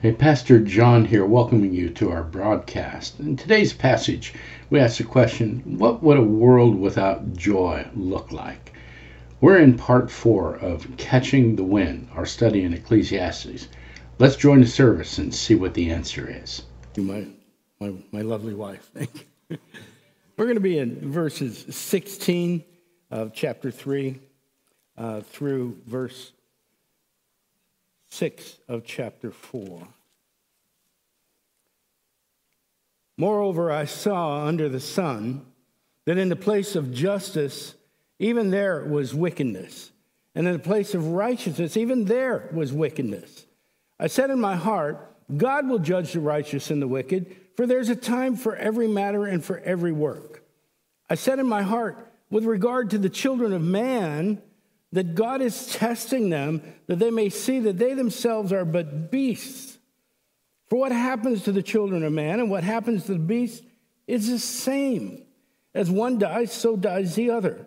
Hey, Pastor John here, welcoming you to our broadcast. In today's passage, we ask the question What would a world without joy look like? We're in part four of Catching the Wind, our study in Ecclesiastes. Let's join the service and see what the answer is. My, my, my lovely wife, thank you. We're going to be in verses 16 of chapter 3 uh, through verse 6 of chapter 4. Moreover, I saw under the sun that in the place of justice, even there was wickedness. And in the place of righteousness, even there was wickedness. I said in my heart, God will judge the righteous and the wicked, for there's a time for every matter and for every work. I said in my heart, with regard to the children of man, that God is testing them, that they may see that they themselves are but beasts. For what happens to the children of man and what happens to the beast is the same. As one dies, so dies the other.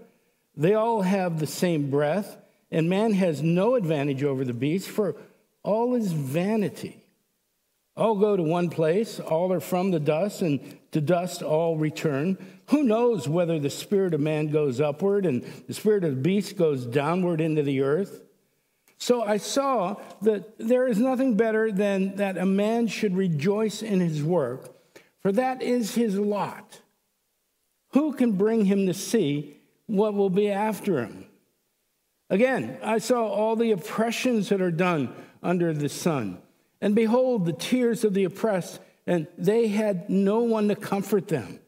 They all have the same breath, and man has no advantage over the beast, for all is vanity. All go to one place, all are from the dust, and to dust all return. Who knows whether the spirit of man goes upward and the spirit of the beast goes downward into the earth? So I saw that there is nothing better than that a man should rejoice in his work, for that is his lot. Who can bring him to see what will be after him? Again, I saw all the oppressions that are done under the sun. And behold, the tears of the oppressed, and they had no one to comfort them.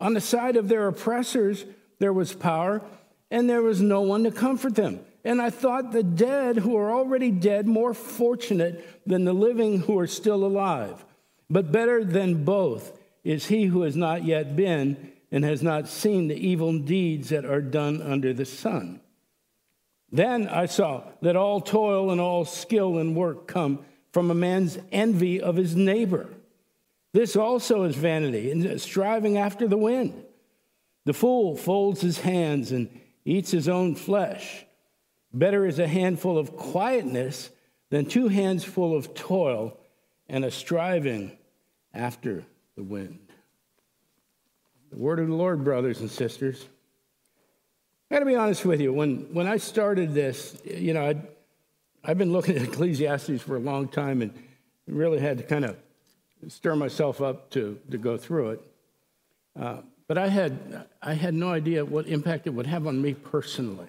On the side of their oppressors, there was power, and there was no one to comfort them. And I thought the dead who are already dead more fortunate than the living who are still alive. But better than both is he who has not yet been and has not seen the evil deeds that are done under the sun. Then I saw that all toil and all skill and work come from a man's envy of his neighbor. This also is vanity and striving after the wind. The fool folds his hands and eats his own flesh. Better is a handful of quietness than two hands full of toil and a striving after the wind. The word of the Lord, brothers and sisters. I got to be honest with you. When, when I started this, you know, I'd, I've been looking at Ecclesiastes for a long time and really had to kind of stir myself up to, to go through it. Uh, but I had, I had no idea what impact it would have on me personally.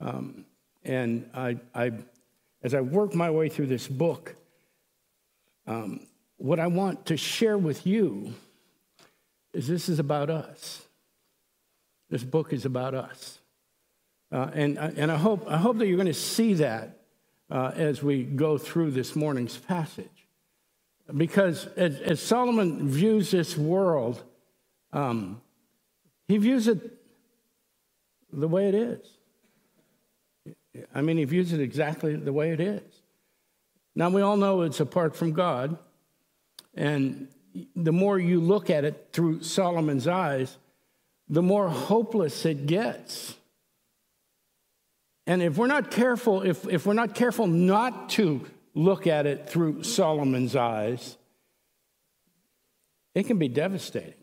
Um, and I, I, as I work my way through this book, um, what I want to share with you is this is about us. This book is about us. Uh, and, and I, hope, I hope that you're going to see that uh, as we go through this morning's passage. Because as, as Solomon views this world, um, he views it the way it is. I mean, he views it exactly the way it is. Now, we all know it's apart from God. And the more you look at it through Solomon's eyes, the more hopeless it gets. And if we're not careful, if, if we're not careful not to look at it through Solomon's eyes, it can be devastating.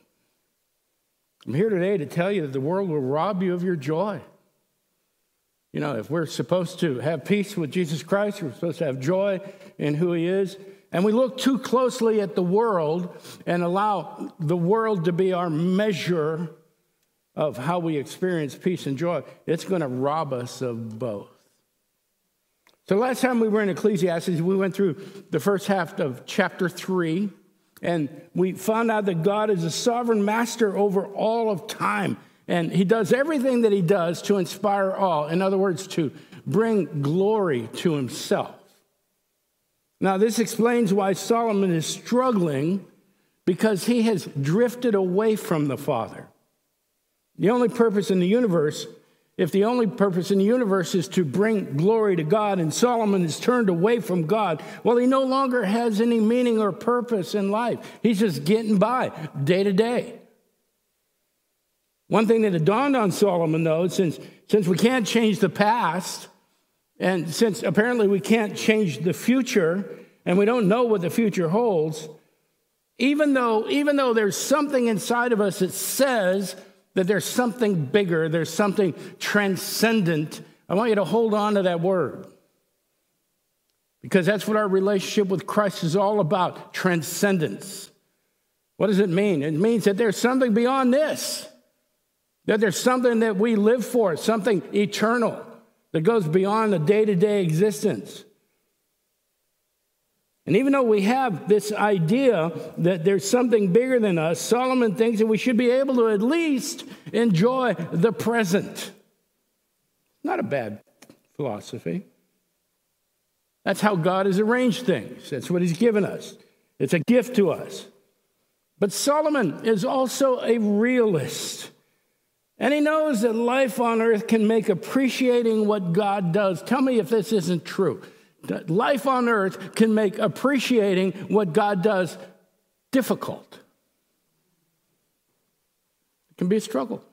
I'm here today to tell you that the world will rob you of your joy. You know, if we're supposed to have peace with Jesus Christ, we're supposed to have joy in who He is, and we look too closely at the world and allow the world to be our measure of how we experience peace and joy, it's going to rob us of both. So, last time we were in Ecclesiastes, we went through the first half of chapter three, and we found out that God is a sovereign master over all of time. And he does everything that he does to inspire all. In other words, to bring glory to himself. Now, this explains why Solomon is struggling because he has drifted away from the Father. The only purpose in the universe, if the only purpose in the universe is to bring glory to God, and Solomon is turned away from God, well, he no longer has any meaning or purpose in life. He's just getting by day to day. One thing that had dawned on Solomon, though, since, since we can't change the past, and since apparently we can't change the future, and we don't know what the future holds, even though, even though there's something inside of us that says that there's something bigger, there's something transcendent, I want you to hold on to that word. Because that's what our relationship with Christ is all about transcendence. What does it mean? It means that there's something beyond this, that there's something that we live for, something eternal that goes beyond the day to day existence. And even though we have this idea that there's something bigger than us, Solomon thinks that we should be able to at least enjoy the present. Not a bad philosophy. That's how God has arranged things. That's what He's given us. It's a gift to us. But Solomon is also a realist. And he knows that life on earth can make appreciating what God does. Tell me if this isn't true. Life on earth can make appreciating what God does difficult. It can be a struggle,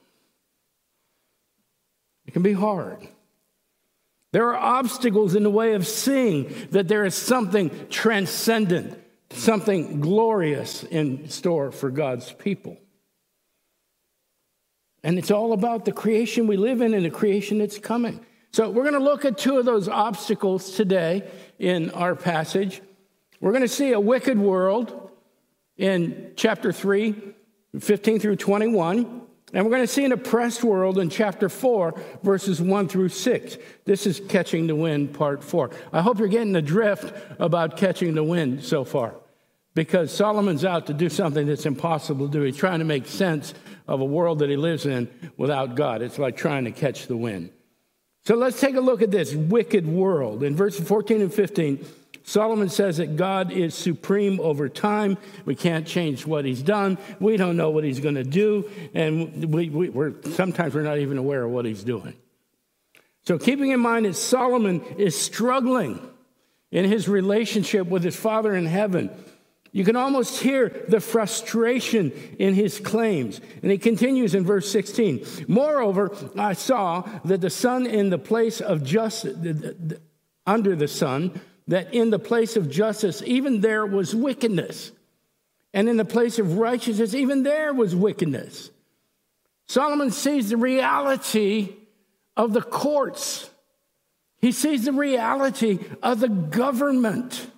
it can be hard. There are obstacles in the way of seeing that there is something transcendent, something glorious in store for God's people. And it's all about the creation we live in and the creation that's coming. So, we're going to look at two of those obstacles today in our passage. We're going to see a wicked world in chapter 3, 15 through 21. And we're going to see an oppressed world in chapter 4, verses 1 through 6. This is Catching the Wind, part 4. I hope you're getting the drift about catching the wind so far, because Solomon's out to do something that's impossible to do. He's trying to make sense of a world that he lives in without God. It's like trying to catch the wind. So let's take a look at this wicked world. In verses 14 and 15, Solomon says that God is supreme over time. We can't change what he's done. We don't know what he's going to do. And we, we, we're, sometimes we're not even aware of what he's doing. So, keeping in mind that Solomon is struggling in his relationship with his Father in heaven, you can almost hear the frustration in his claims. And he continues in verse 16 Moreover, I saw that the sun in the place of justice, under the sun, that in the place of justice, even there was wickedness. And in the place of righteousness, even there was wickedness. Solomon sees the reality of the courts, he sees the reality of the government.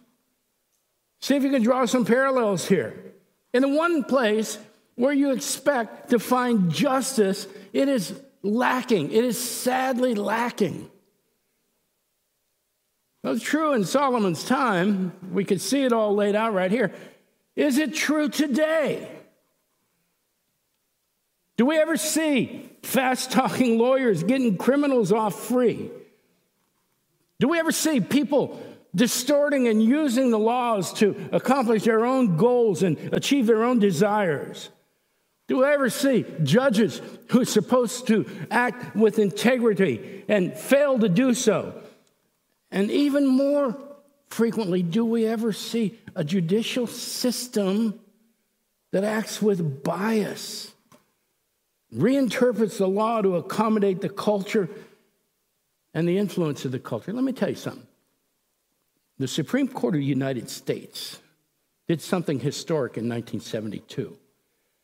See if you can draw some parallels here. In the one place where you expect to find justice, it is lacking, it is sadly lacking. That's true in Solomon's time. We could see it all laid out right here. Is it true today? Do we ever see fast talking lawyers getting criminals off free? Do we ever see people distorting and using the laws to accomplish their own goals and achieve their own desires? Do we ever see judges who are supposed to act with integrity and fail to do so? And even more frequently, do we ever see a judicial system that acts with bias, reinterprets the law to accommodate the culture and the influence of the culture? Let me tell you something. The Supreme Court of the United States did something historic in 1972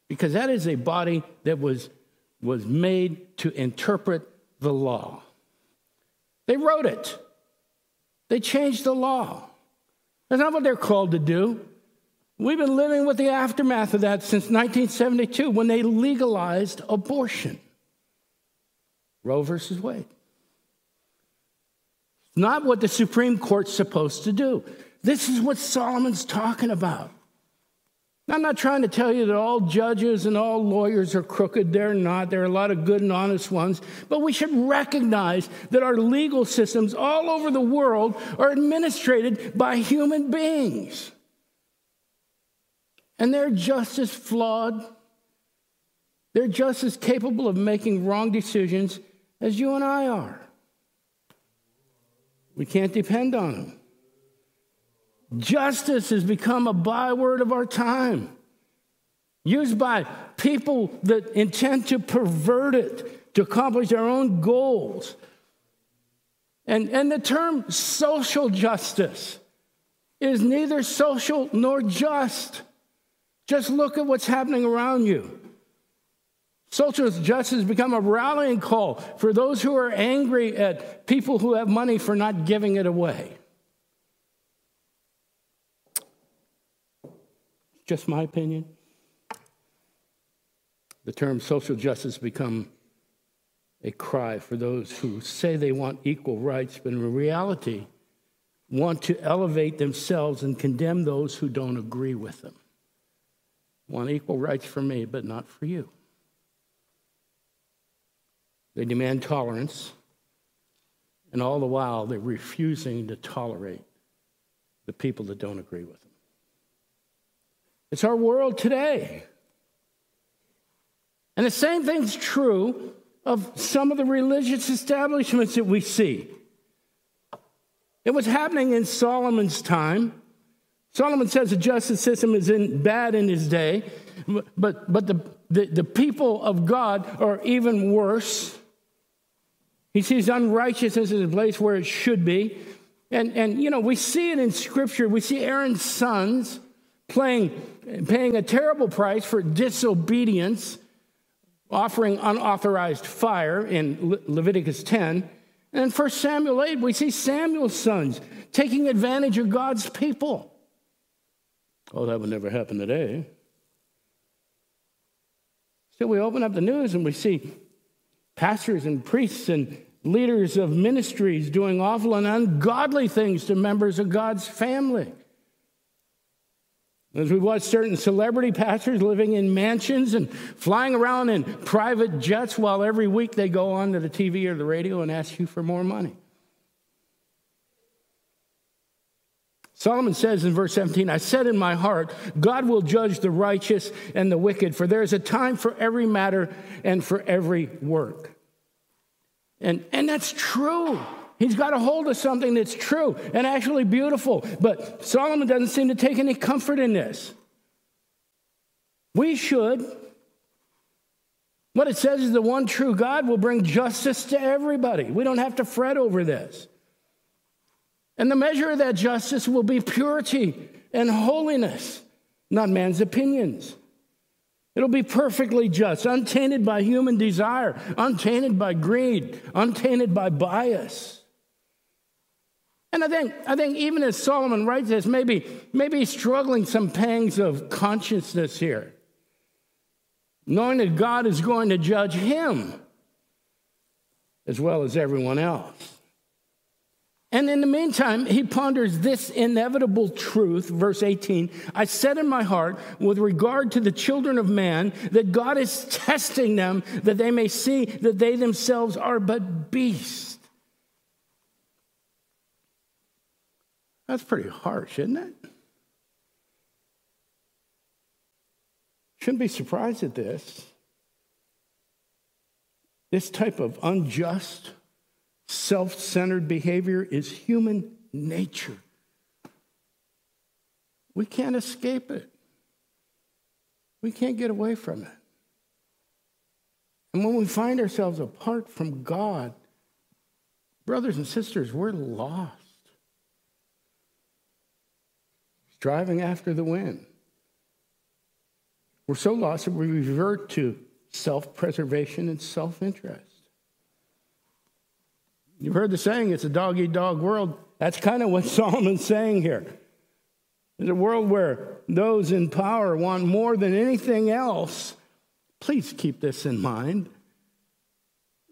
because that is a body that was, was made to interpret the law. They wrote it. They changed the law. That's not what they're called to do. We've been living with the aftermath of that since 1972 when they legalized abortion. Roe versus Wade. Not what the Supreme Court's supposed to do. This is what Solomon's talking about. I'm not trying to tell you that all judges and all lawyers are crooked. They're not. There are a lot of good and honest ones. But we should recognize that our legal systems all over the world are administrated by human beings. And they're just as flawed, they're just as capable of making wrong decisions as you and I are. We can't depend on them. Justice has become a byword of our time, used by people that intend to pervert it to accomplish their own goals. And, and the term social justice is neither social nor just. Just look at what's happening around you. Social justice has become a rallying call for those who are angry at people who have money for not giving it away. Just my opinion. The term social justice become a cry for those who say they want equal rights, but in reality want to elevate themselves and condemn those who don't agree with them. Want equal rights for me, but not for you. They demand tolerance, and all the while they're refusing to tolerate the people that don't agree with them. It's our world today. And the same thing's true of some of the religious establishments that we see. It was happening in Solomon's time. Solomon says the justice system is in, bad in his day, but, but the, the, the people of God are even worse. He sees unrighteousness in a place where it should be. And, and, you know, we see it in Scripture. We see Aaron's sons playing, paying a terrible price for disobedience offering unauthorized fire in Le- Leviticus 10. And in 1 Samuel 8, we see Samuel's sons taking advantage of God's people. Oh, that would never happen today. So we open up the news and we see pastors and priests and leaders of ministries doing awful and ungodly things to members of God's family. As we watch certain celebrity pastors living in mansions and flying around in private jets while every week they go on to the TV or the radio and ask you for more money. Solomon says in verse 17, I said in my heart, God will judge the righteous and the wicked, for there is a time for every matter and for every work. And, and that's true. He's got a hold of something that's true and actually beautiful. But Solomon doesn't seem to take any comfort in this. We should. What it says is the one true God will bring justice to everybody. We don't have to fret over this. And the measure of that justice will be purity and holiness, not man's opinions. It'll be perfectly just, untainted by human desire, untainted by greed, untainted by bias. And I think, I think even as Solomon writes this, maybe, maybe he's struggling some pangs of consciousness here, knowing that God is going to judge him as well as everyone else. And in the meantime, he ponders this inevitable truth, verse 18 I said in my heart, with regard to the children of man, that God is testing them, that they may see that they themselves are but beasts. That's pretty harsh, isn't it? Shouldn't be surprised at this. This type of unjust, self centered behavior is human nature. We can't escape it, we can't get away from it. And when we find ourselves apart from God, brothers and sisters, we're lost. driving after the wind. We're so lost that we revert to self preservation and self interest. You've heard the saying, it's a dog eat dog world. That's kind of what Solomon's saying here. It's a world where those in power want more than anything else. Please keep this in mind.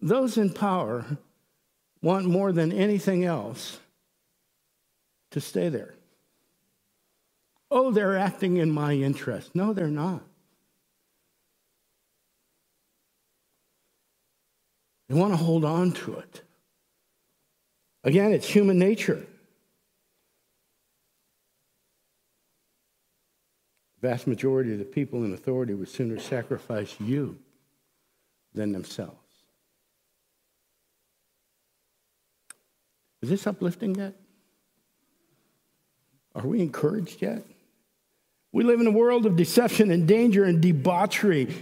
Those in power want more than anything else to stay there. Oh, they're acting in my interest. No, they're not. They want to hold on to it. Again, it's human nature. The vast majority of the people in authority would sooner sacrifice you than themselves. Is this uplifting yet? Are we encouraged yet? We live in a world of deception and danger and debauchery.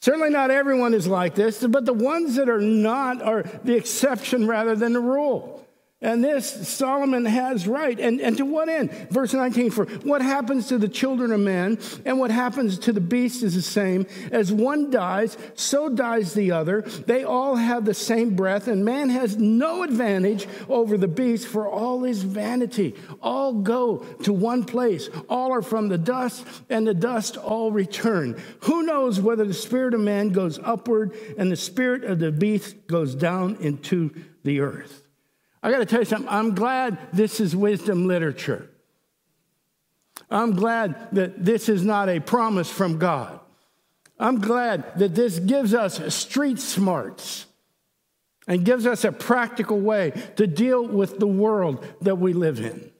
Certainly not everyone is like this, but the ones that are not are the exception rather than the rule. And this Solomon has right. And, and to what end? Verse 19 For what happens to the children of men and what happens to the beast is the same. As one dies, so dies the other. They all have the same breath, and man has no advantage over the beast, for all is vanity. All go to one place. All are from the dust, and the dust all return. Who knows whether the spirit of man goes upward and the spirit of the beast goes down into the earth? I got to tell you something. I'm glad this is wisdom literature. I'm glad that this is not a promise from God. I'm glad that this gives us street smarts and gives us a practical way to deal with the world that we live in.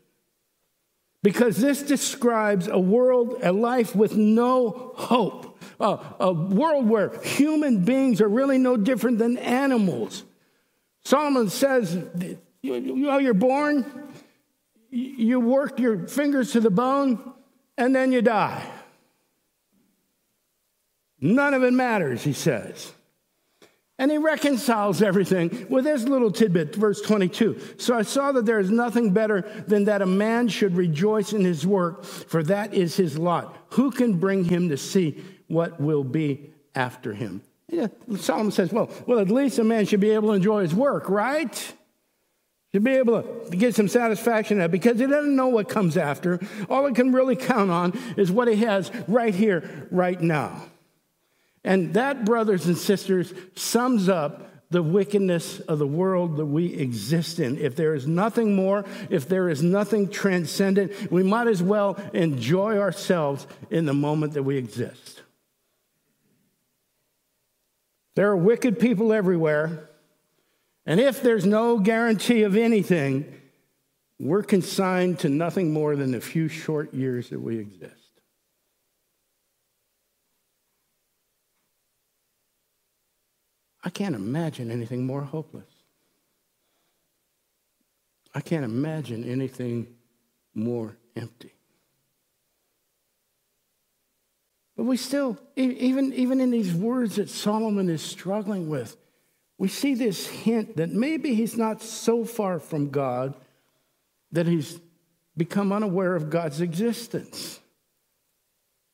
Because this describes a world, a life with no hope, a, a world where human beings are really no different than animals. Solomon says you, you know, you're born, you work your fingers to the bone, and then you die. None of it matters, he says. And he reconciles everything with this little tidbit, verse 22. So I saw that there is nothing better than that a man should rejoice in his work, for that is his lot. Who can bring him to see what will be after him? Yeah, Solomon says, well, well, at least a man should be able to enjoy his work, right? Should be able to get some satisfaction at because he doesn't know what comes after. All he can really count on is what he has right here, right now. And that, brothers and sisters, sums up the wickedness of the world that we exist in. If there is nothing more, if there is nothing transcendent, we might as well enjoy ourselves in the moment that we exist. There are wicked people everywhere. And if there's no guarantee of anything, we're consigned to nothing more than the few short years that we exist. I can't imagine anything more hopeless. I can't imagine anything more empty. But we still, even, even in these words that Solomon is struggling with, we see this hint that maybe he's not so far from God that he's become unaware of God's existence.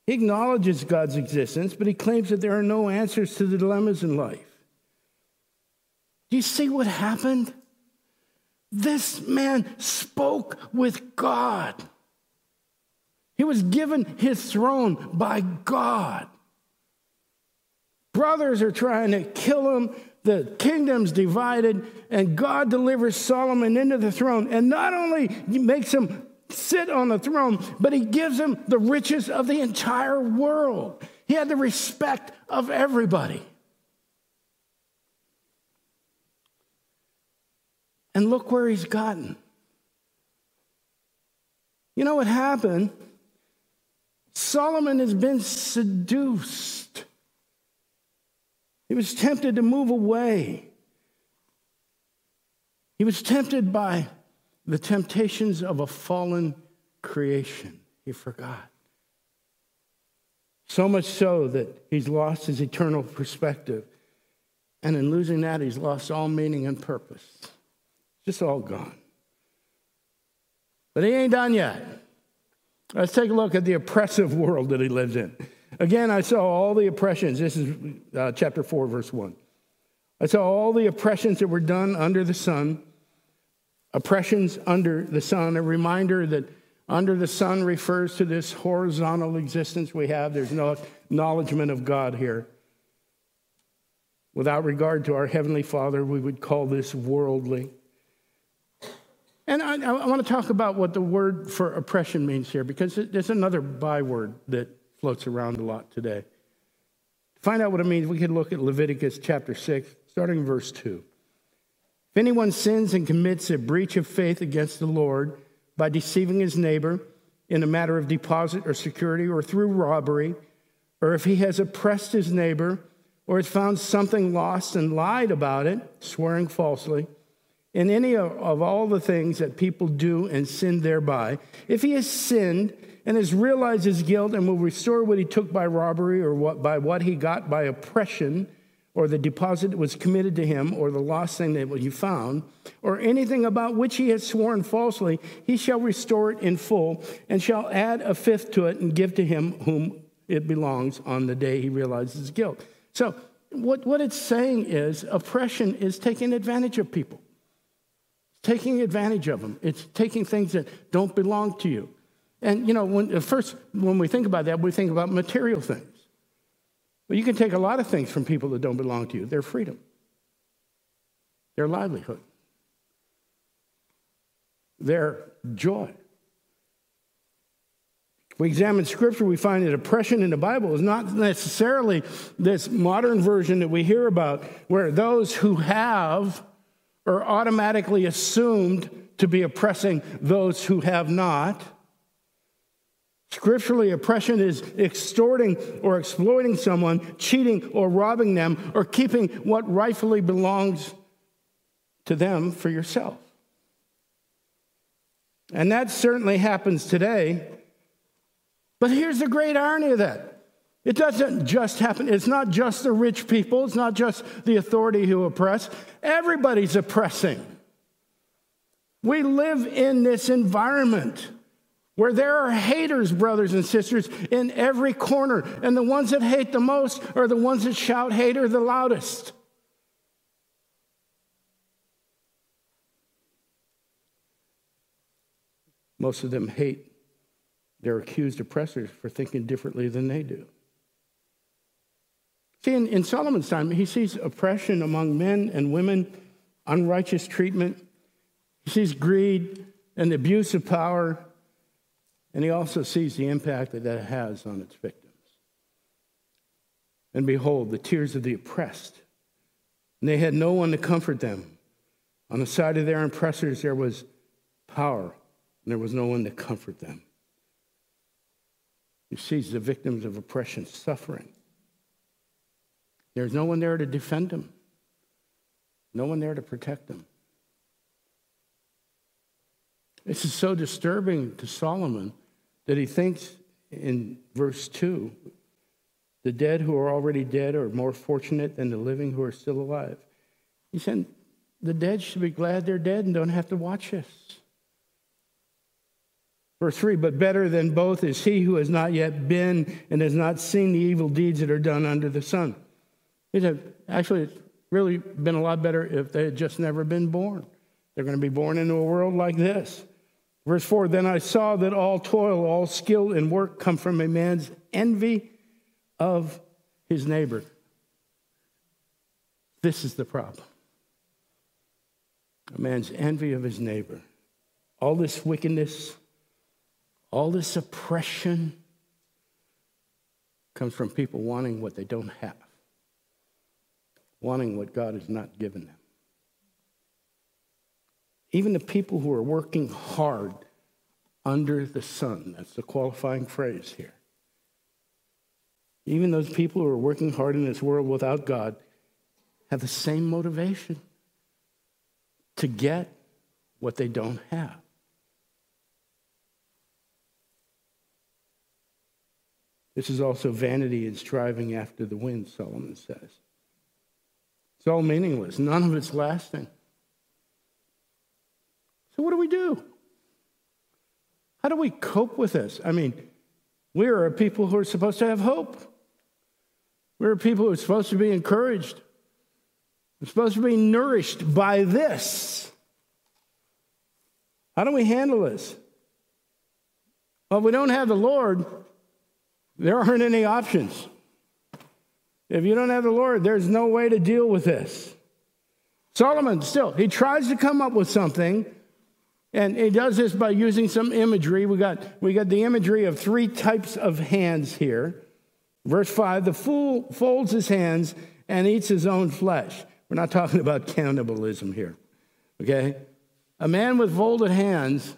He acknowledges God's existence, but he claims that there are no answers to the dilemmas in life. Do you see what happened? This man spoke with God. He was given his throne by God. Brothers are trying to kill him the kingdom's divided, and God delivers Solomon into the throne. And not only makes him sit on the throne, but he gives him the riches of the entire world. He had the respect of everybody. And look where he's gotten. You know what happened? Solomon has been seduced. He was tempted to move away. He was tempted by the temptations of a fallen creation. He forgot. So much so that he's lost his eternal perspective. And in losing that, he's lost all meaning and purpose. Just all gone. But he ain't done yet. Let's take a look at the oppressive world that he lives in. Again, I saw all the oppressions. This is uh, chapter 4, verse 1. I saw all the oppressions that were done under the sun. Oppressions under the sun, a reminder that under the sun refers to this horizontal existence we have. There's no acknowledgement of God here. Without regard to our Heavenly Father, we would call this worldly. And I, I want to talk about what the word for oppression means here because there's another byword that floats around a lot today. To find out what it means, we could look at Leviticus chapter 6, starting in verse 2. If anyone sins and commits a breach of faith against the Lord by deceiving his neighbor in a matter of deposit or security or through robbery, or if he has oppressed his neighbor or has found something lost and lied about it, swearing falsely, in any of all the things that people do and sin thereby, if he has sinned and has realized his guilt and will restore what he took by robbery or what, by what he got by oppression or the deposit that was committed to him, or the lost thing that you found, or anything about which he has sworn falsely, he shall restore it in full, and shall add a fifth to it and give to him whom it belongs on the day he realizes his guilt. So, what, what it's saying is oppression is taking advantage of people, taking advantage of them. It's taking things that don't belong to you. And, you know, when, first, when we think about that, we think about material things. But you can take a lot of things from people that don't belong to you their freedom, their livelihood, their joy. We examine scripture, we find that oppression in the Bible is not necessarily this modern version that we hear about, where those who have are automatically assumed to be oppressing those who have not. Scripturally, oppression is extorting or exploiting someone, cheating or robbing them, or keeping what rightfully belongs to them for yourself. And that certainly happens today. But here's the great irony of that it doesn't just happen, it's not just the rich people, it's not just the authority who oppress, everybody's oppressing. We live in this environment where there are haters, brothers and sisters, in every corner. And the ones that hate the most are the ones that shout hater the loudest. Most of them hate their accused oppressors for thinking differently than they do. See, in, in Solomon's time, he sees oppression among men and women, unrighteous treatment, he sees greed and the abuse of power and he also sees the impact that that has on its victims. And behold, the tears of the oppressed. And they had no one to comfort them. On the side of their oppressors, there was power, and there was no one to comfort them. He sees the victims of oppression suffering. There's no one there to defend them, no one there to protect them. This is so disturbing to Solomon that he thinks in verse 2 the dead who are already dead are more fortunate than the living who are still alive. He said, the dead should be glad they're dead and don't have to watch us. Verse 3 But better than both is he who has not yet been and has not seen the evil deeds that are done under the sun. He said, Actually, it's really been a lot better if they had just never been born. They're going to be born into a world like this. Verse 4 Then I saw that all toil, all skill and work come from a man's envy of his neighbor. This is the problem. A man's envy of his neighbor. All this wickedness, all this oppression comes from people wanting what they don't have, wanting what God has not given them. Even the people who are working hard under the sun, that's the qualifying phrase here. Even those people who are working hard in this world without God have the same motivation to get what they don't have. This is also vanity and striving after the wind, Solomon says. It's all meaningless, none of it's lasting. So, what do we do? How do we cope with this? I mean, we are people who are supposed to have hope. We're people who are supposed to be encouraged. We're supposed to be nourished by this. How do we handle this? Well, if we don't have the Lord, there aren't any options. If you don't have the Lord, there's no way to deal with this. Solomon, still, he tries to come up with something and he does this by using some imagery. We got, we got the imagery of three types of hands here. Verse 5 the fool folds his hands and eats his own flesh. We're not talking about cannibalism here, okay? A man with folded hands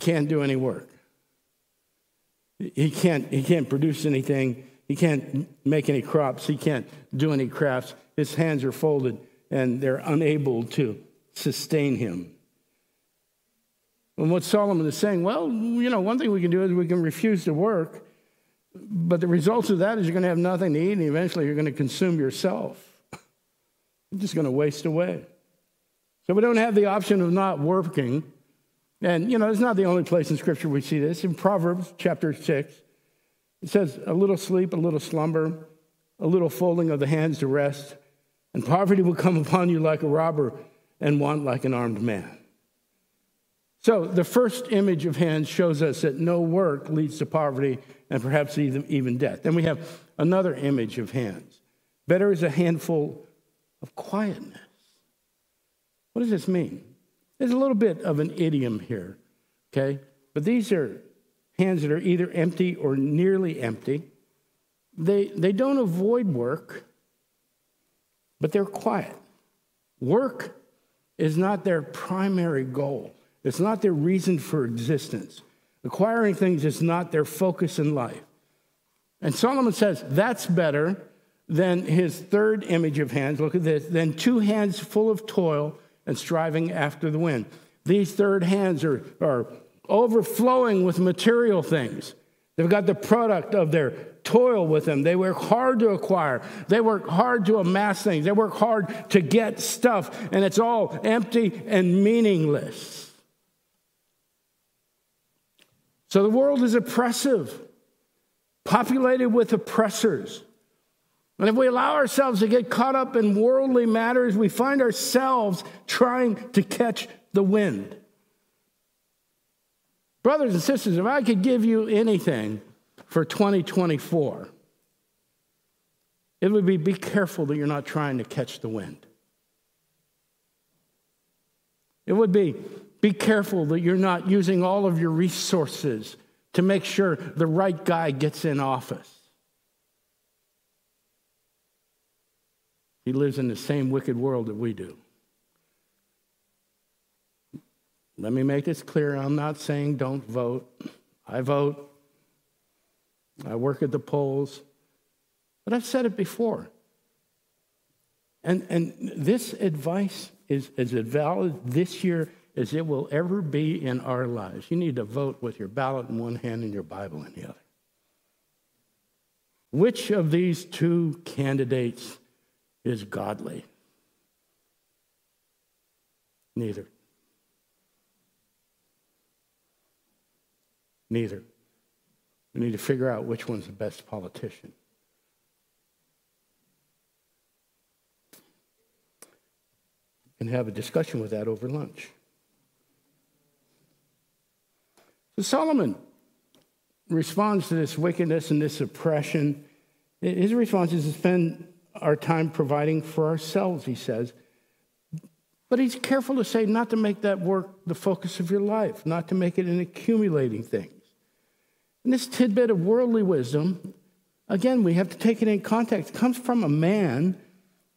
can't do any work. He can't, he can't produce anything. He can't make any crops. He can't do any crafts. His hands are folded and they're unable to sustain him. And what Solomon is saying, well, you know, one thing we can do is we can refuse to work, but the results of that is you're going to have nothing to eat, and eventually you're going to consume yourself. You're just going to waste away. So we don't have the option of not working. And, you know, it's not the only place in Scripture we see this. In Proverbs chapter 6, it says, A little sleep, a little slumber, a little folding of the hands to rest, and poverty will come upon you like a robber, and want like an armed man. So the first image of hands shows us that no work leads to poverty and perhaps even death. Then we have another image of hands. Better is a handful of quietness. What does this mean? There's a little bit of an idiom here, okay? But these are hands that are either empty or nearly empty. They, they don't avoid work, but they're quiet. Work is not their primary goal, it's not their reason for existence. Acquiring things is not their focus in life. And Solomon says that's better than his third image of hands. Look at this than two hands full of toil and striving after the wind. These third hands are, are overflowing with material things. They've got the product of their toil with them. They work hard to acquire. They work hard to amass things. They work hard to get stuff, and it's all empty and meaningless. So the world is oppressive, populated with oppressors. And if we allow ourselves to get caught up in worldly matters, we find ourselves trying to catch the wind. Brothers and sisters, if I could give you anything for 2024, it would be be careful that you're not trying to catch the wind. It would be be careful that you're not using all of your resources to make sure the right guy gets in office. He lives in the same wicked world that we do. Let me make this clear. I'm not saying don't vote. I vote. I work at the polls. But I've said it before. And, and this advice is as valid this year as it will ever be in our lives. You need to vote with your ballot in one hand and your Bible in the other. Which of these two candidates is godly. Neither. Neither. We need to figure out which one's the best politician. And have a discussion with that over lunch. So Solomon responds to this wickedness and this oppression. His response is to spend our time providing for ourselves, he says. But he's careful to say not to make that work the focus of your life, not to make it an accumulating thing. And this tidbit of worldly wisdom, again, we have to take it in context, comes from a man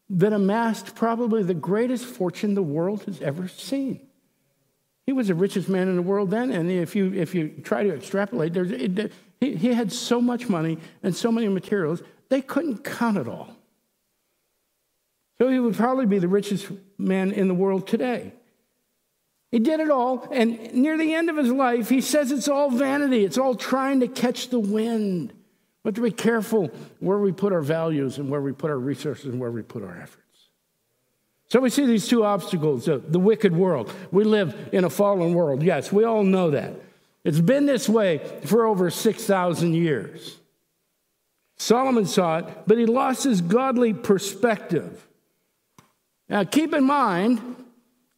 that amassed probably the greatest fortune the world has ever seen. He was the richest man in the world then, and if you, if you try to extrapolate, there's, it, he, he had so much money and so many materials, they couldn't count it all. So he would probably be the richest man in the world today. He did it all, and near the end of his life, he says it's all vanity. It's all trying to catch the wind. But to be careful where we put our values and where we put our resources and where we put our efforts. So we see these two obstacles the, wicked world. We live in a fallen world. Yes, we all know that. It's been this way for over 6,000 years. Solomon saw it, but he lost his godly perspective. Now, keep in mind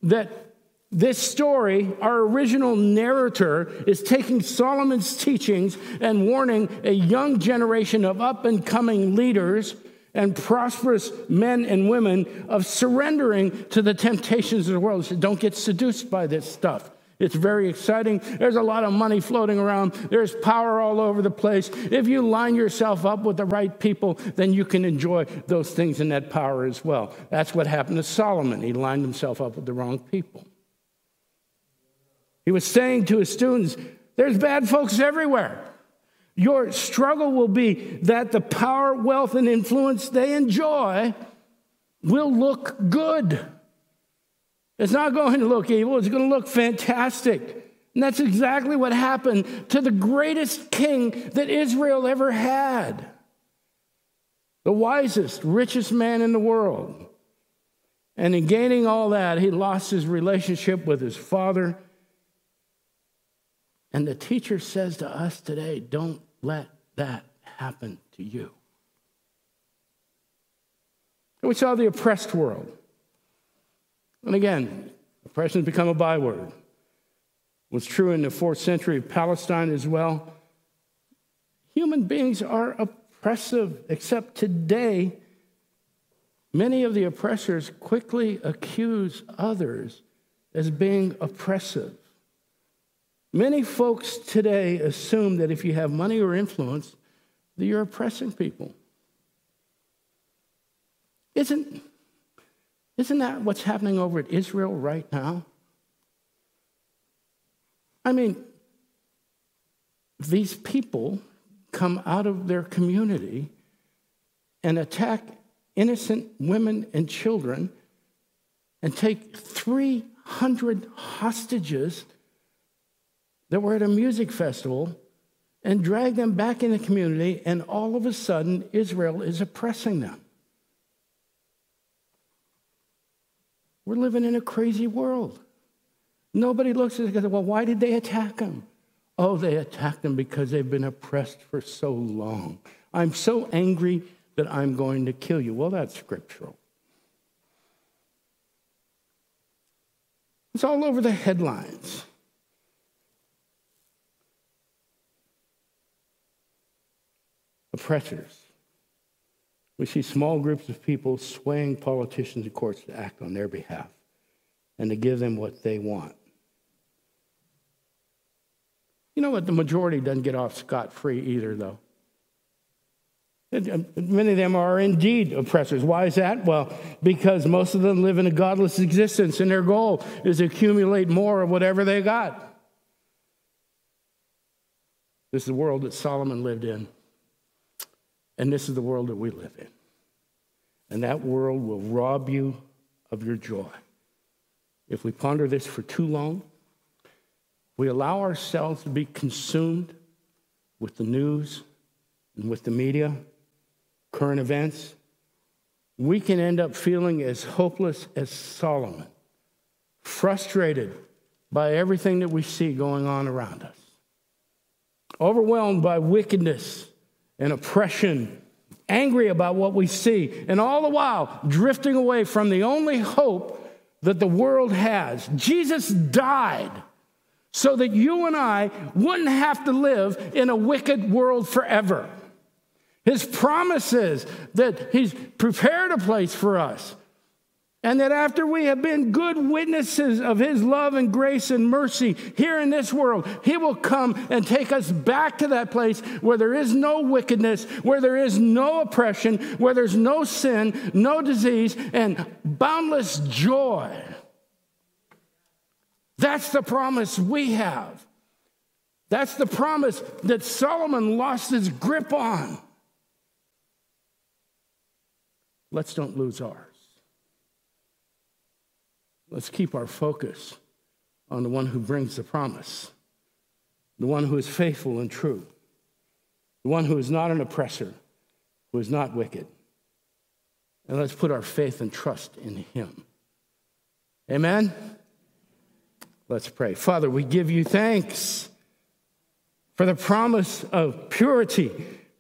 that this story, our original narrator is taking Solomon's teachings and warning a young generation of up and coming leaders and prosperous men and women of surrendering to the temptations of the world. Don't get seduced by this stuff. It's very exciting. There's a lot of money floating around. There's power all over the place. If you line yourself up with the right people, then you can enjoy those things and that power as well. That's what happened to Solomon. He lined himself up with the wrong people. He was saying to his students, There's bad folks everywhere. Your struggle will be that the power, wealth, and influence they enjoy will look good. It's not going to look evil, it's going to look fantastic. And that's exactly what happened to the greatest king that Israel ever had. The wisest, richest man in the world. And in gaining all that, he lost his relationship with his father. And the teacher says to us today don't let that happen to you. We saw the oppressed world. And again, oppression has become a byword. It was true in the fourth century of Palestine as well. Human beings are oppressive, except today, many of the oppressors quickly accuse others as being oppressive. Many folks today assume that if you have money or influence, that you're oppressing people. Isn't, isn't that what's happening over at Israel right now? I mean, these people come out of their community and attack innocent women and children and take 300 hostages that were at a music festival and drag them back in the community, and all of a sudden, Israel is oppressing them. We're living in a crazy world. Nobody looks at it and goes, well, why did they attack them? Oh, they attacked them because they've been oppressed for so long. I'm so angry that I'm going to kill you. Well, that's scriptural. It's all over the headlines. Oppressors. We see small groups of people swaying politicians and courts to act on their behalf and to give them what they want. You know what? The majority doesn't get off scot free either, though. Many of them are indeed oppressors. Why is that? Well, because most of them live in a godless existence and their goal is to accumulate more of whatever they got. This is the world that Solomon lived in. And this is the world that we live in. And that world will rob you of your joy. If we ponder this for too long, we allow ourselves to be consumed with the news and with the media, current events, we can end up feeling as hopeless as Solomon, frustrated by everything that we see going on around us, overwhelmed by wickedness and oppression, angry about what we see, and all the while drifting away from the only hope that the world has. Jesus died so that you and I wouldn't have to live in a wicked world forever. His promises that He's prepared a place for us. And that after we have been good witnesses of His love and grace and mercy here in this world, He will come and take us back to that place where there is no wickedness, where there is no oppression, where there's no sin, no disease, and boundless joy. That's the promise we have. That's the promise that Solomon lost his grip on. Let's don't lose ours. Let's keep our focus on the one who brings the promise, the one who is faithful and true, the one who is not an oppressor, who is not wicked. And let's put our faith and trust in him. Amen. Let's pray. Father, we give you thanks for the promise of purity,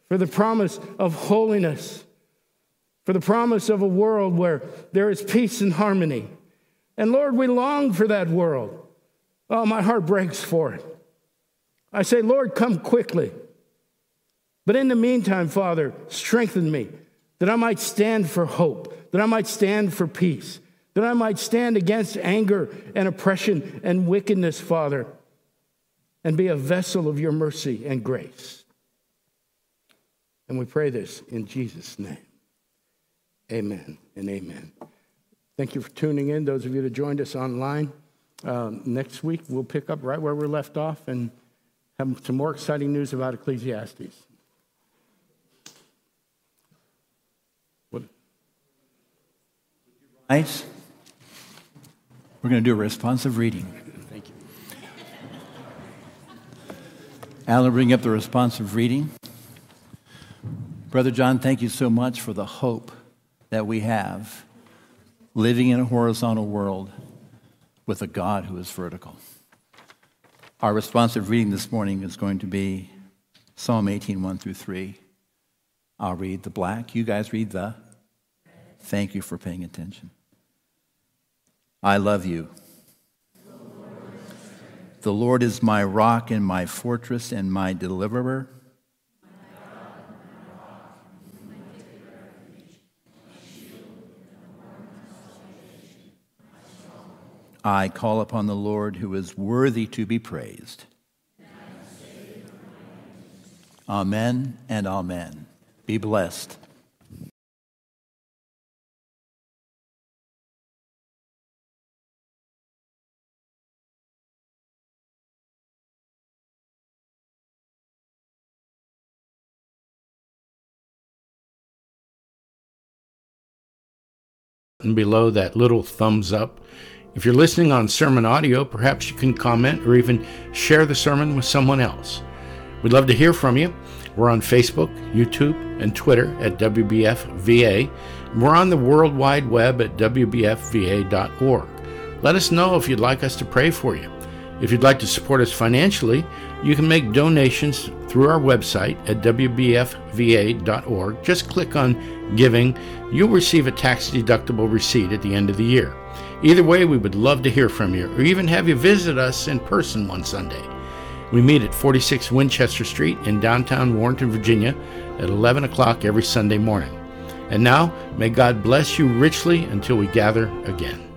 for the promise of holiness, for the promise of a world where there is peace and harmony. And Lord, we long for that world. Oh, my heart breaks for it. I say, Lord, come quickly. But in the meantime, Father, strengthen me that I might stand for hope, that I might stand for peace, that I might stand against anger and oppression and wickedness, Father, and be a vessel of your mercy and grace. And we pray this in Jesus' name. Amen and amen. Thank you for tuning in, those of you that joined us online. Uh, next week, we'll pick up right where we left off and have some more exciting news about Ecclesiastes. What? Nice. We're going to do a responsive reading. Thank you. Alan, bring up the responsive reading. Brother John, thank you so much for the hope that we have living in a horizontal world with a God who is vertical. Our responsive reading this morning is going to be Psalm 18, 1 through 3. I'll read the black. You guys read the. Thank you for paying attention. I love you. The Lord is my rock and my fortress and my deliverer. I call upon the Lord who is worthy to be praised. Amen and amen. Be blessed. And below that little thumbs up if you're listening on sermon audio, perhaps you can comment or even share the sermon with someone else. We'd love to hear from you. We're on Facebook, YouTube, and Twitter at WBFVA. We're on the World Wide Web at WBFVA.org. Let us know if you'd like us to pray for you. If you'd like to support us financially, you can make donations through our website at WBFVA.org. Just click on Giving. You'll receive a tax deductible receipt at the end of the year. Either way, we would love to hear from you or even have you visit us in person one Sunday. We meet at 46 Winchester Street in downtown Warrenton, Virginia at 11 o'clock every Sunday morning. And now, may God bless you richly until we gather again.